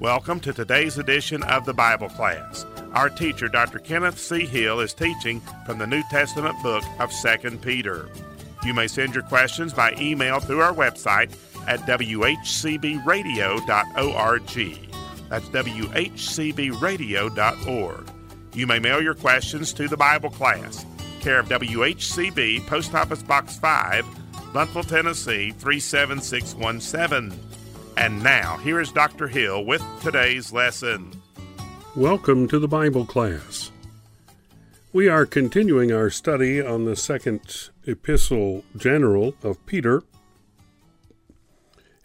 Welcome to today's edition of the Bible class. Our teacher, Dr. Kenneth C. Hill, is teaching from the New Testament book of 2 Peter. You may send your questions by email through our website at whcbradio.org. That's whcbradio.org. You may mail your questions to the Bible class, care of WHCB, Post Office Box 5, Blountville, Tennessee 37617. And now, here is Dr. Hill with today's lesson. Welcome to the Bible class. We are continuing our study on the second epistle general of Peter,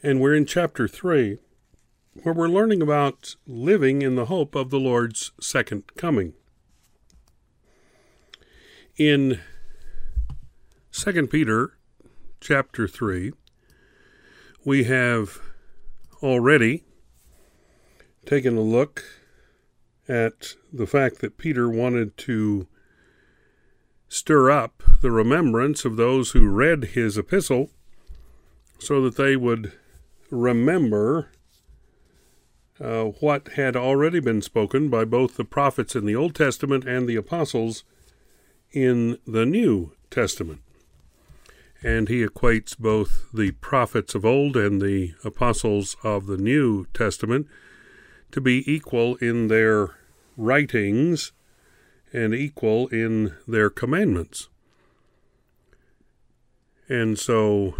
and we're in chapter 3, where we're learning about living in the hope of the Lord's second coming. In 2 Peter chapter 3, we have already taken a look at the fact that Peter wanted to stir up the remembrance of those who read his epistle so that they would remember uh, what had already been spoken by both the prophets in the Old Testament and the apostles in the New Testament. And he equates both the prophets of old and the apostles of the New Testament to be equal in their writings and equal in their commandments. And so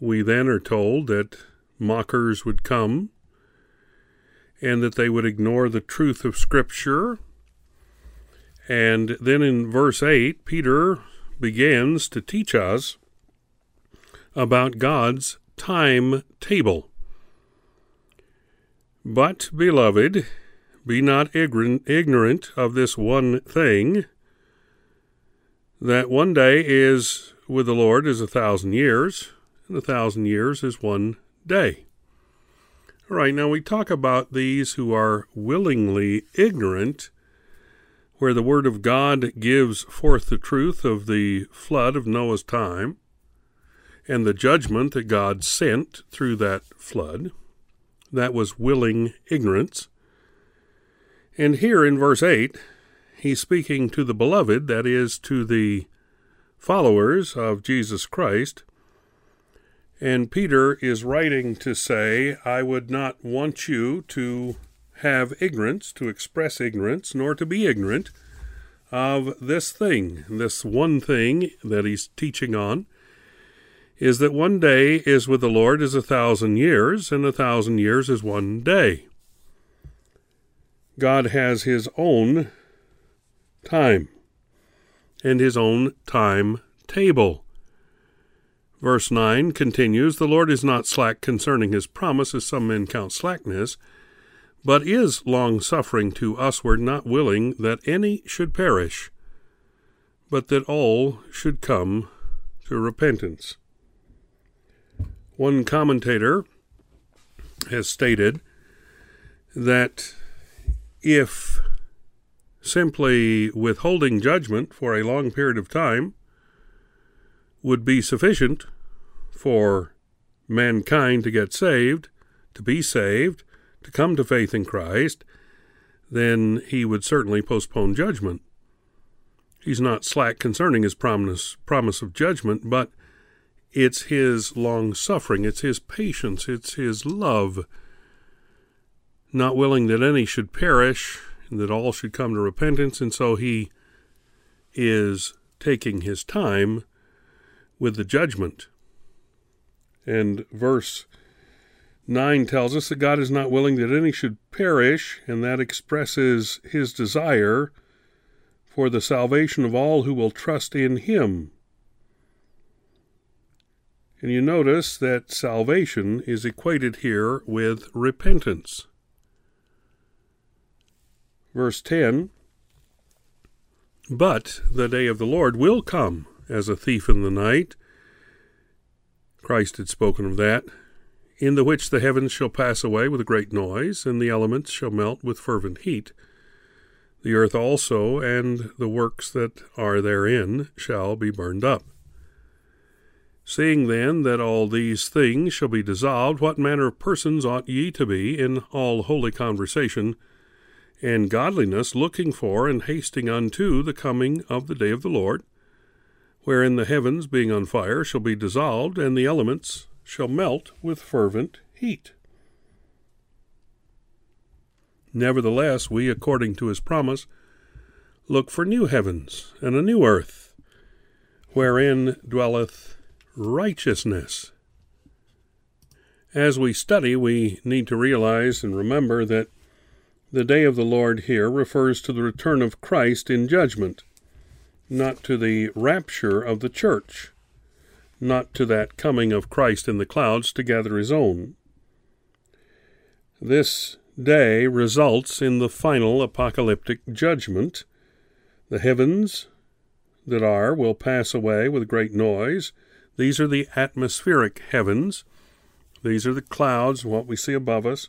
we then are told that mockers would come and that they would ignore the truth of Scripture. And then in verse 8, Peter begins to teach us about God's timetable. But, beloved, be not ignorant of this one thing that one day is with the Lord is a thousand years, and a thousand years is one day. All right, now we talk about these who are willingly ignorant, where the Word of God gives forth the truth of the flood of Noah's time and the judgment that God sent through that flood. That was willing ignorance. And here in verse 8, he's speaking to the beloved, that is, to the followers of Jesus Christ. And Peter is writing to say, I would not want you to have ignorance, to express ignorance, nor to be ignorant of this thing, this one thing that he's teaching on, is that one day is with the Lord as a thousand years, and a thousand years is one day. God has his own time and his own time table. Verse 9 continues The Lord is not slack concerning his promise, as some men count slackness, but is long suffering to usward, not willing that any should perish, but that all should come to repentance. One commentator has stated that if simply withholding judgment for a long period of time would be sufficient for mankind to get saved, to be saved, to come to faith in Christ, then he would certainly postpone judgment. He's not slack concerning his promise, promise of judgment, but it's his long suffering, it's his patience, it's his love not willing that any should perish, and that all should come to repentance, and so he is taking his time with the judgment. And verse 9 tells us that God is not willing that any should perish, and that expresses his desire for the salvation of all who will trust in him. And you notice that salvation is equated here with repentance. Verse 10 But the day of the Lord will come as a thief in the night. Christ had spoken of that. In the which the heavens shall pass away with a great noise, and the elements shall melt with fervent heat. The earth also and the works that are therein shall be burned up. Seeing then that all these things shall be dissolved, what manner of persons ought ye to be in all holy conversation and godliness, looking for and hasting unto the coming of the day of the Lord, wherein the heavens, being on fire, shall be dissolved, and the elements shall melt with fervent heat? Nevertheless, we, according to his promise, look for new heavens and a new earth, wherein dwelleth righteousness. As we study, we need to realize and remember that the day of the Lord here refers to the return of Christ in judgment, not to the rapture of the church, not to that coming of Christ in the clouds to gather his own. This day results in the final apocalyptic judgment. The heavens that are will pass away with great noise. These are the atmospheric heavens. These are the clouds, what we see above us.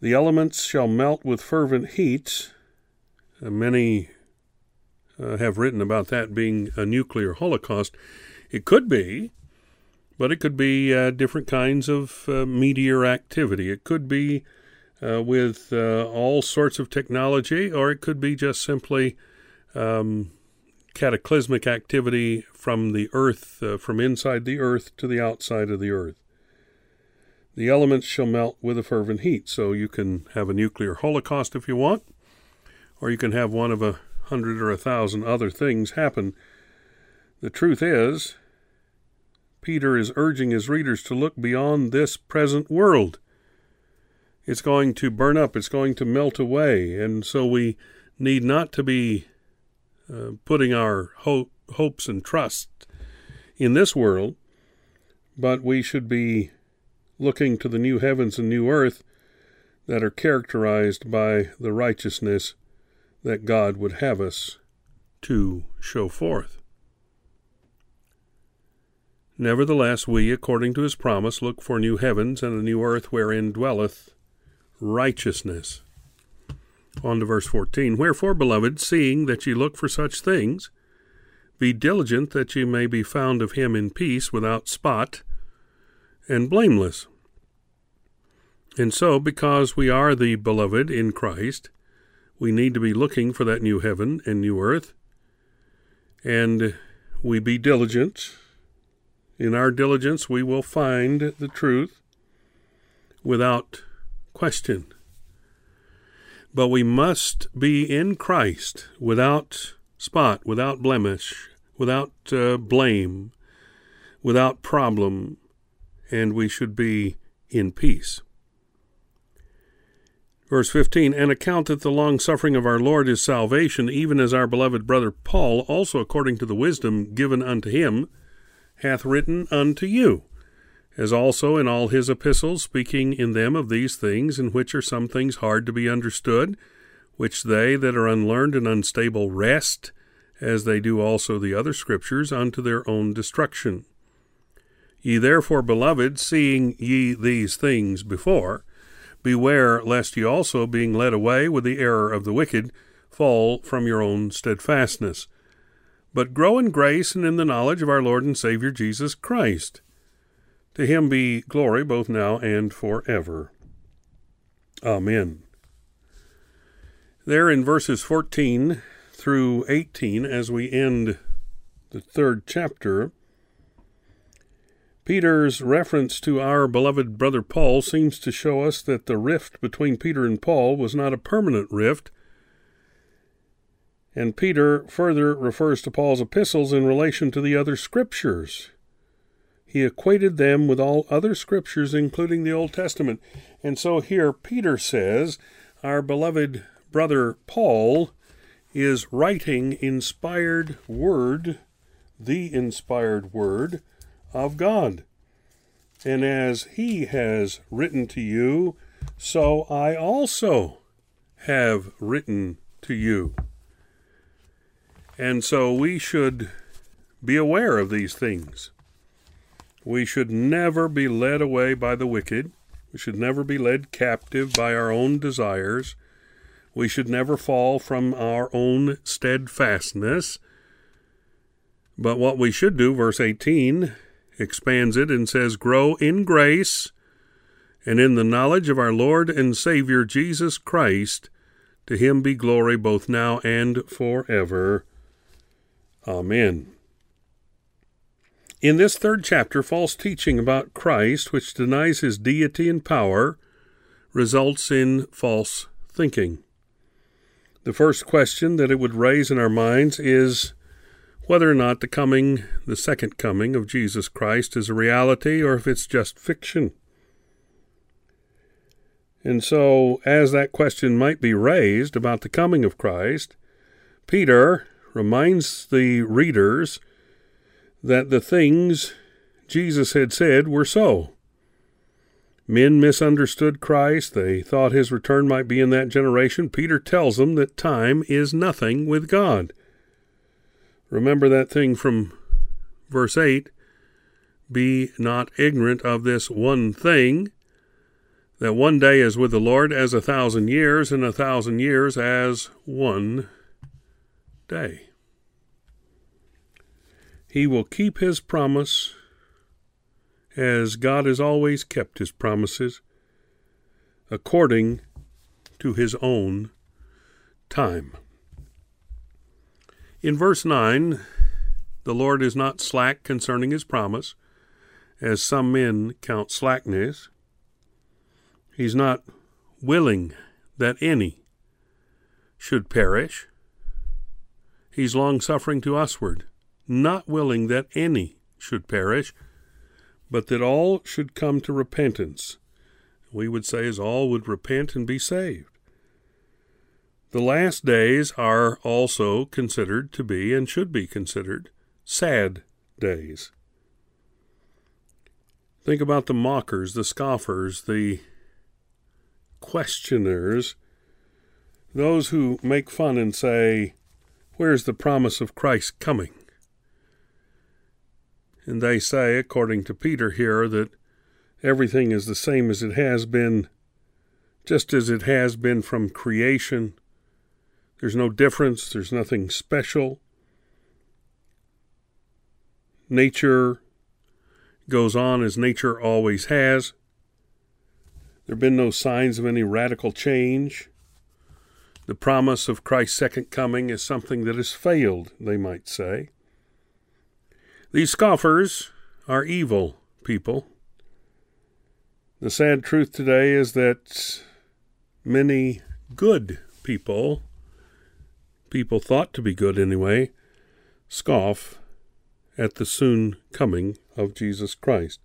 The elements shall melt with fervent heat. Uh, many uh, have written about that being a nuclear holocaust. It could be, but it could be uh, different kinds of uh, meteor activity. It could be uh, with uh, all sorts of technology, or it could be just simply um, cataclysmic activity from the earth, uh, from inside the earth to the outside of the earth. The elements shall melt with a fervent heat. So you can have a nuclear holocaust if you want, or you can have one of a hundred or a thousand other things happen. The truth is, Peter is urging his readers to look beyond this present world. It's going to burn up, it's going to melt away, and so we need not to be uh, putting our hope, hopes and trust in this world, but we should be looking to the new heavens and new earth that are characterized by the righteousness that God would have us to show forth. Nevertheless, we, according to his promise, look for new heavens and a new earth wherein dwelleth righteousness. On to verse 14. Wherefore, beloved, seeing that ye look for such things, be diligent that ye may be found of him in peace, without spot, and blameless. And so, because we are the beloved in Christ, we need to be looking for that new heaven and new earth, and we be diligent. In our diligence, we will find the truth without question. But we must be in Christ without spot, without blemish, without uh, blame, without problem, and we should be in peace. Verse 15 And account that the long suffering of our Lord is salvation, even as our beloved brother Paul, also according to the wisdom given unto him, hath written unto you as also in all his epistles, speaking in them of these things, in which are some things hard to be understood, which they that are unlearned and unstable wrest, as they do also the other scriptures, unto their own destruction. Ye therefore, beloved, seeing ye these things before, beware lest ye also, being led away with the error of the wicked, fall from your own steadfastness. But grow in grace and in the knowledge of our Lord and Saviour Jesus Christ. To him be glory both now and forever. Amen. There in verses 14 through 18, as we end the third chapter, Peter's reference to our beloved brother Paul seems to show us that the rift between Peter and Paul was not a permanent rift. And Peter further refers to Paul's epistles in relation to the other scriptures he equated them with all other scriptures, including the Old Testament. And so here Peter says, Our beloved brother Paul is writing inspired word, the inspired word of God. And as he has written to you, so I also have written to you. And so we should be aware of these things. We should never be led away by the wicked. We should never be led captive by our own desires. We should never fall from our own steadfastness. But what we should do, verse 18, expands it and says, Grow in grace and in the knowledge of our Lord and Savior Jesus Christ. To him be glory both now and forever. Amen. In this third chapter, false teaching about Christ, which denies his deity and power, results in false thinking. The first question that it would raise in our minds is whether or not the coming, the second coming of Jesus Christ is a reality or if it's just fiction. And so, as that question might be raised about the coming of Christ, Peter reminds the readers that the things Jesus had said were so. Men misunderstood Christ. They thought his return might be in that generation. Peter tells them that time is nothing with God. Remember that thing from verse 8 Be not ignorant of this one thing, that one day is with the Lord as a thousand years, and a thousand years as one day. He will keep his promise as God has always kept his promises according to his own time. In verse 9, the Lord is not slack concerning his promise, as some men count slackness, He's not willing that any should perish. He's long suffering to usward, not willing that any should perish, but that all should come to repentance. We would say as all would repent and be saved. The last days are also considered to be and should be considered sad days. Think about the mockers, the scoffers, the questioners, those who make fun and say, Where's the promise of Christ coming? And they say, according to Peter here, that everything is the same as it has been, just as it has been from creation. There's no difference, there's nothing special. Nature goes on as nature always has. There have been no signs of any radical change. The promise of Christ's second coming is something that has failed, they might say. These scoffers are evil people. The sad truth today is that many good people, people thought to be good anyway, scoff at the soon coming of Jesus Christ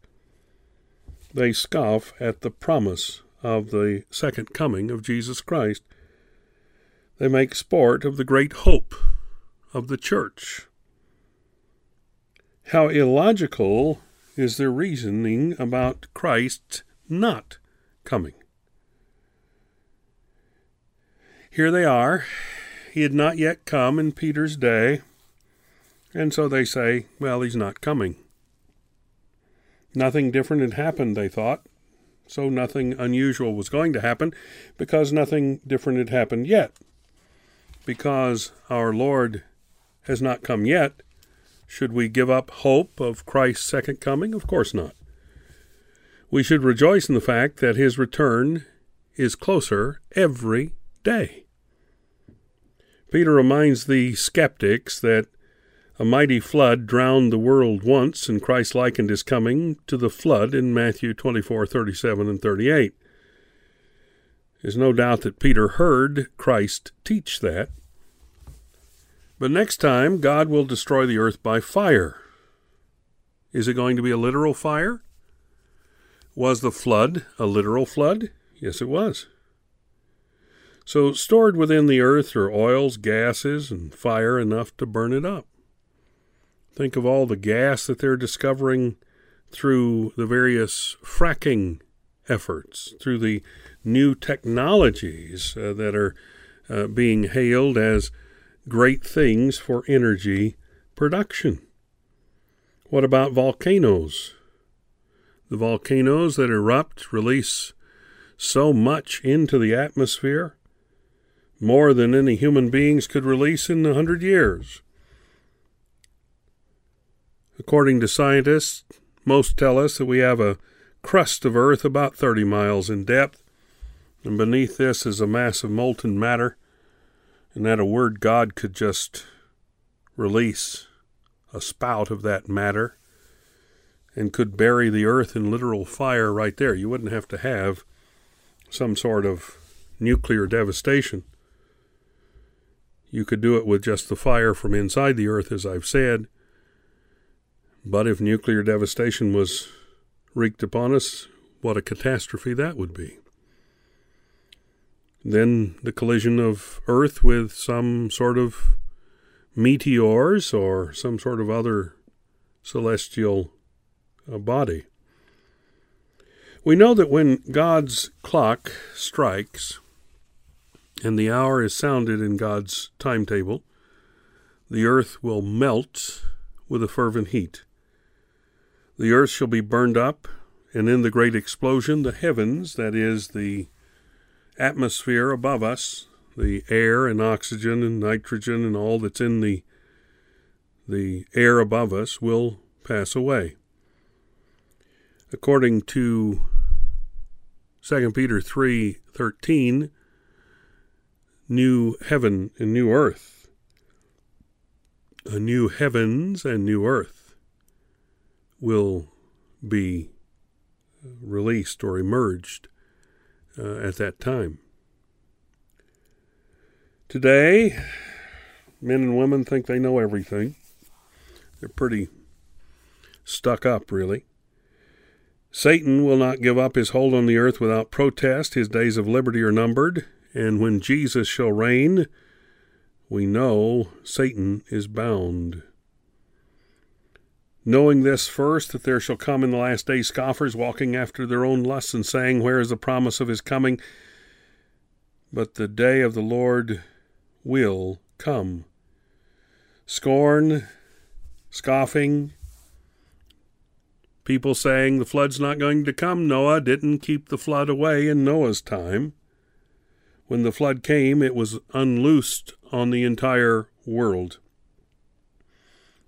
they scoff at the promise of the second coming of Jesus Christ. They make sport of the great hope of the church. How illogical is their reasoning about Christ not coming. Here they are. He had not yet come in Peter's day, and so they say, well, he's not coming. Nothing different had happened, they thought, so nothing unusual was going to happen because nothing different had happened yet. Because our Lord has not come yet, should we give up hope of Christ's second coming? Of course not. We should rejoice in the fact that his return is closer every day. Peter reminds the skeptics that a mighty flood drowned the world once, and Christ likened his coming to the flood in Matthew 24, 37, and 38. There's no doubt that Peter heard Christ teach that. But next time, God will destroy the earth by fire. Is it going to be a literal fire? Was the flood a literal flood? Yes, it was. So, stored within the earth are oils, gases, and fire enough to burn it up. Think of all the gas that they're discovering through the various fracking efforts, through the new technologies uh, that are uh, being hailed as great things for energy production. What about volcanoes? The volcanoes that erupt release so much into the atmosphere, more than any human beings could release in a hundred years. According to scientists, Most tell us that we have a crust of earth about 30 miles in depth, and beneath this is a mass of molten matter, and that a word God could just release a spout of that matter and could bury the earth in literal fire right there. You wouldn't have to have some sort of nuclear devastation. You could do it with just the fire from inside the earth, as I've said. But if nuclear devastation was wreaked upon us, what a catastrophe that would be. Then the collision of Earth with some sort of meteors or some sort of other celestial uh, body. We know that when God's clock strikes and the hour is sounded in God's timetable, the earth will melt with a fervent heat. The earth shall be burned up, and in the great explosion, the heavens, that is, the atmosphere above us, the air and oxygen and nitrogen and all that's in the the air above us will pass away. According to 2 Peter 3:13, new heaven and new earth, a new heavens and new earth will be released or emerged uh, at that time. Today, men and women think they know everything. They're pretty stuck up, really. Satan will not give up his hold on the earth without protest. His days of liberty are numbered, and when Jesus shall reign, we know Satan is bound. Knowing this first, that there shall come in the last day scoffers walking after their own lusts and saying, Where is the promise of his coming? But the day of the Lord will come. Scorn, scoffing, people saying the flood's not going to come. Noah didn't keep the flood away in Noah's time. When the flood came, it was unloosed on the entire world.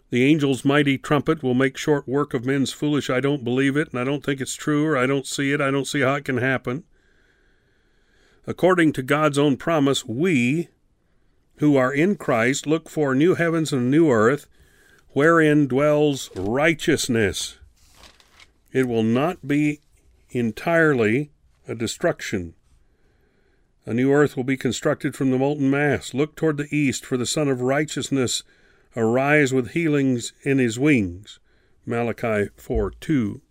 The angel's mighty trumpet will make short work of men's foolish. I don't believe it, and I don't think it's true, or I don't see it. I don't see how it can happen. According to God's own promise, we who are in Christ look for new heavens and a new earth wherein dwells righteousness. It will not be entirely a destruction. A new earth will be constructed from the molten mass. Look toward the east, for the Sun of Righteousness arise with healings in his wings. Malachi 4 2.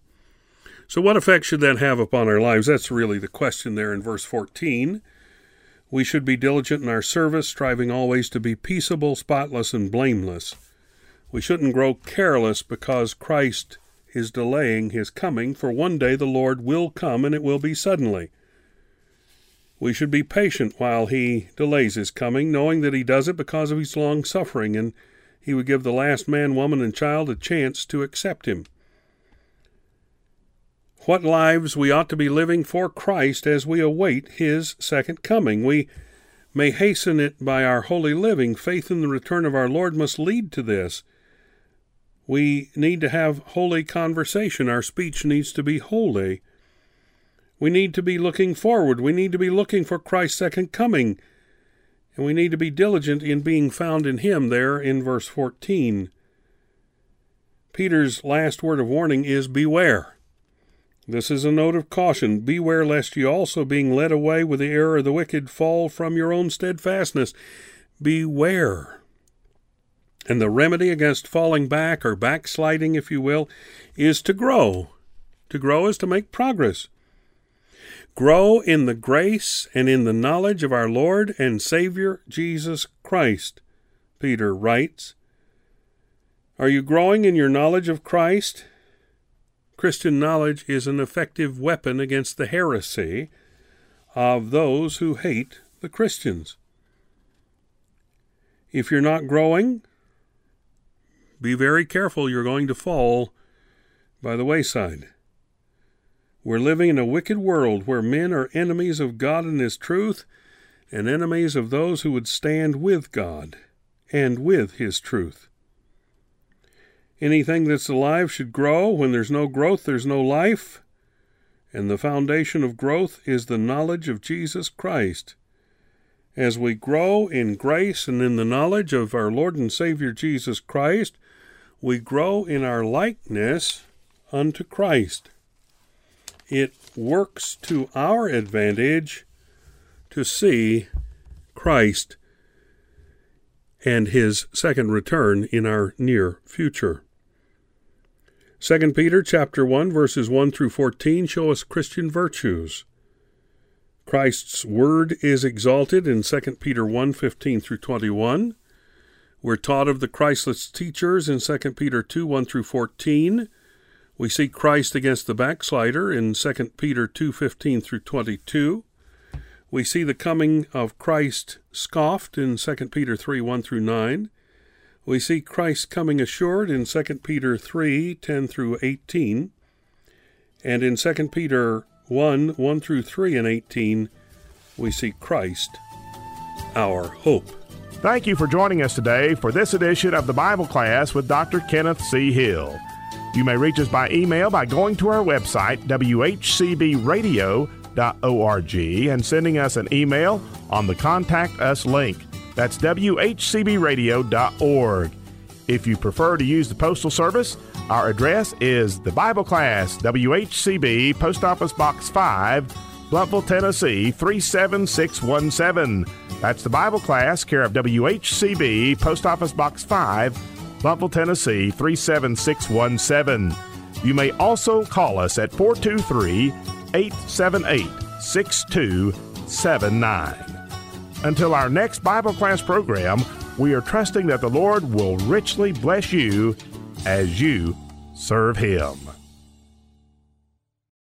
So, what effect should that have upon our lives? That's really the question there in verse 14. We should be diligent in our service, striving always to be peaceable, spotless, and blameless. We shouldn't grow careless because Christ is delaying his coming, for one day the Lord will come and it will be suddenly. We should be patient while he delays his coming, knowing that he does it because of his long suffering and he would give the last man, woman, and child a chance to accept him. What lives we ought to be living for Christ as we await his second coming. We may hasten it by our holy living. Faith in the return of our Lord must lead to this. We need to have holy conversation. Our speech needs to be holy. We need to be looking forward. We need to be looking for Christ's second coming and we need to be diligent in being found in Him there in verse 14. Peter's last word of warning is beware. This is a note of caution. Beware lest you also, being led away with the error of the wicked, fall from your own steadfastness. Beware. And the remedy against falling back, or backsliding, if you will, is to grow. To grow is to make progress. Grow in the grace and in the knowledge of our Lord and Savior Jesus Christ, Peter writes. Are you growing in your knowledge of Christ? Christian knowledge is an effective weapon against the heresy of those who hate the Christians. If you're not growing, be very careful, you're going to fall by the wayside. We're living in a wicked world where men are enemies of God and His truth, and enemies of those who would stand with God and with His truth. Anything that's alive should grow. When there's no growth, there's no life. And the foundation of growth is the knowledge of Jesus Christ. As we grow in grace and in the knowledge of our Lord and Savior Jesus Christ, we grow in our likeness unto Christ. It works to our advantage to see Christ and his second return in our near future. 2 Peter chapter 1 verses 1 through 14 show us Christian virtues. Christ's word is exalted in 2 Peter 1:15 through 21. We're taught of the Christless teachers in 2 Peter 2 1 through 14. We see Christ against the backslider in 2 Peter 2:15 through 22. We see the coming of Christ scoffed in 2 Peter 3 1 through 9. We see Christ coming assured in 2 Peter 3 10 through 18. And in 2 Peter 1 1 through 3 and 18, we see Christ, our hope. Thank you for joining us today for this edition of the Bible class with Dr. Kenneth C. Hill. You may reach us by email by going to our website, whcbradio.org, and sending us an email on the Contact Us link. That's WHCBradio.org. If you prefer to use the Postal Service, our address is the Bible Class, WHCB, Post Office Box 5, Blountville, Tennessee 37617. That's the Bible Class, care of WHCB, Post Office Box 5, Blountville, Tennessee 37617. You may also call us at 423 878 6279. Until our next Bible class program, we are trusting that the Lord will richly bless you as you serve Him.